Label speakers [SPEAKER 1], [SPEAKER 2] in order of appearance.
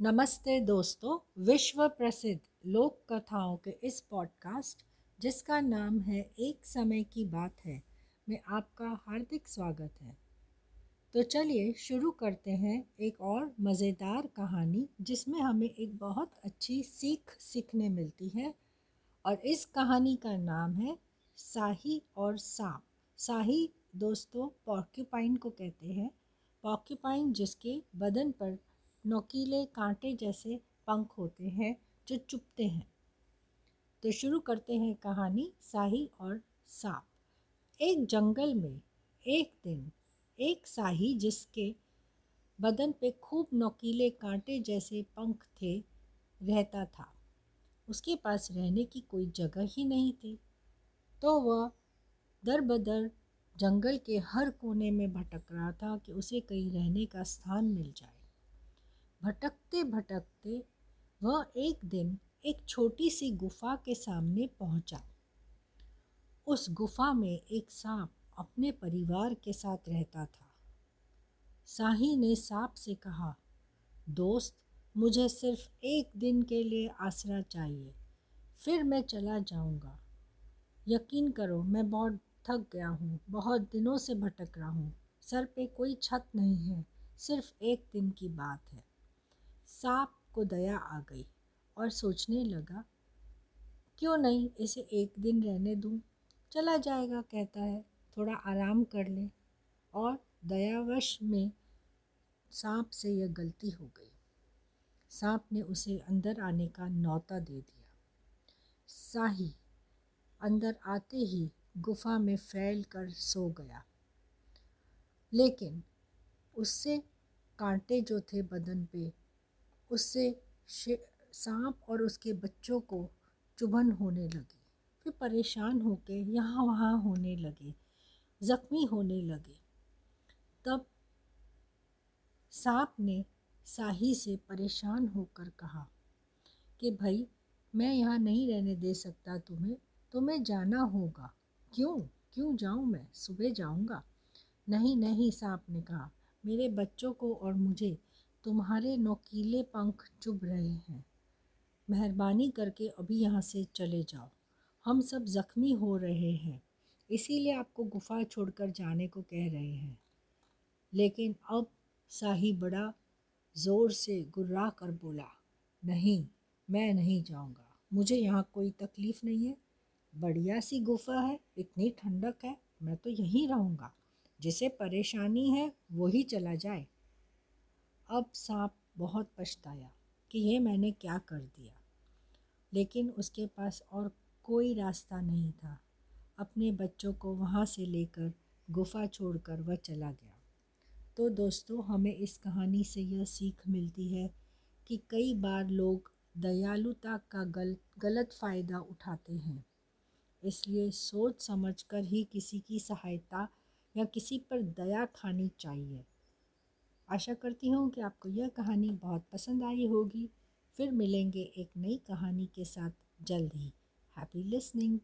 [SPEAKER 1] नमस्ते दोस्तों, विश्व प्रसिद्ध लोक कथाओं के इस पॉडकास्ट जिसका नाम है एक समय की बात है, में आपका हार्दिक स्वागत है। तो चलिए शुरू करते हैं एक और मज़ेदार कहानी, जिसमें हमें एक बहुत अच्छी सीख सीखने मिलती है, और इस कहानी का नाम है साही और सांप। साही दोस्तों पॉक्यूपाइन को कहते हैं। पॉक्यूपाइन जिसके बदन पर नोकीले कांटे जैसे पंख होते हैं जो चुपते हैं। तो शुरू करते हैं कहानी साही और सांप एक जंगल में एक दिन एक साही जिसके बदन पे खूब नोकीले कांटे जैसे पंख थे, रहता था। उसके पास रहने की कोई जगह ही नहीं थी। तो वह दर बदर जंगल के हर कोने में भटक रहा था कि उसे कहीं रहने का स्थान मिल जाए। भटकते भटकते वह एक दिन एक छोटी सी गुफा के सामने पहुँचा। उस गुफा में एक सांप अपने परिवार के साथ रहता था। साही ने सांप से कहा, दोस्त, मुझे सिर्फ़ एक दिन के लिए आसरा चाहिए, फिर मैं चला जाऊँगा। यकीन करो, मैं बहुत थक गया हूँ, बहुत दिनों से भटक रहा हूँ, सर पे कोई छत नहीं है, सिर्फ़ एक दिन की बात है। सांप को दया आ गई और सोचने लगा, क्यों नहीं इसे एक दिन रहने दूँ? चला जाएगा, कहता है। थोड़ा आराम कर ले। और दयावश में सांप से यह गलती हो गई। सांप ने उसे अंदर आने का नौता दे दिया। साही, अंदर आते ही गुफा में फैल कर सो गया। लेकिन उससे कांटे जो थे बदन पे उससे सांप और उसके बच्चों को चुभन होने लगी। फिर परेशान होकर यहाँ वहाँ होने लगे, ज़ख्मी होने लगे। तब सांप ने साही से परेशान होकर कहा कि, भाई, मैं यहाँ नहीं रहने दे सकता तुम्हें। तुम्हें जाना होगा। क्यों? क्यों जाऊँ मैं? सुबह जाऊँगा? नहीं नहीं, सांप ने कहा, मेरे बच्चों को और मुझे तुम्हारे नोकीले पंख चुभ रहे हैं। मेहरबानी करके अभी यहाँ से चले जाओ। हम सब ज़ख्मी हो रहे हैं। इसीलिए आपको गुफा छोड़कर जाने को कह रहे हैं। लेकिन अब साही बड़ा ज़ोर से गुर्रा कर बोला, नहीं, मैं नहीं जाऊँगा। मुझे यहाँ कोई तकलीफ़ नहीं है। बढ़िया सी गुफा है, इतनी ठंडक है, मैं तो यहीं रहूँगा। जिसे परेशानी है वही चला जाए। अब सांप बहुत पछताया कि ये मैंने क्या कर दिया। लेकिन उसके पास और कोई रास्ता नहीं था। अपने बच्चों को वहाँ से लेकर गुफा छोड़कर वह चला गया। तो दोस्तों, हमें इस कहानी से यह सीख मिलती है कि कई बार लोग दयालुता का गल, गलत फ़ायदा उठाते हैं। इसलिए सोच समझकर ही किसी की सहायता या किसी पर दया खानी चाहिए। आशा करती हूँ कि आपको यह कहानी बहुत पसंद आई होगी। फिर मिलेंगे एक नई कहानी के साथ। जल्द ही। Happy listening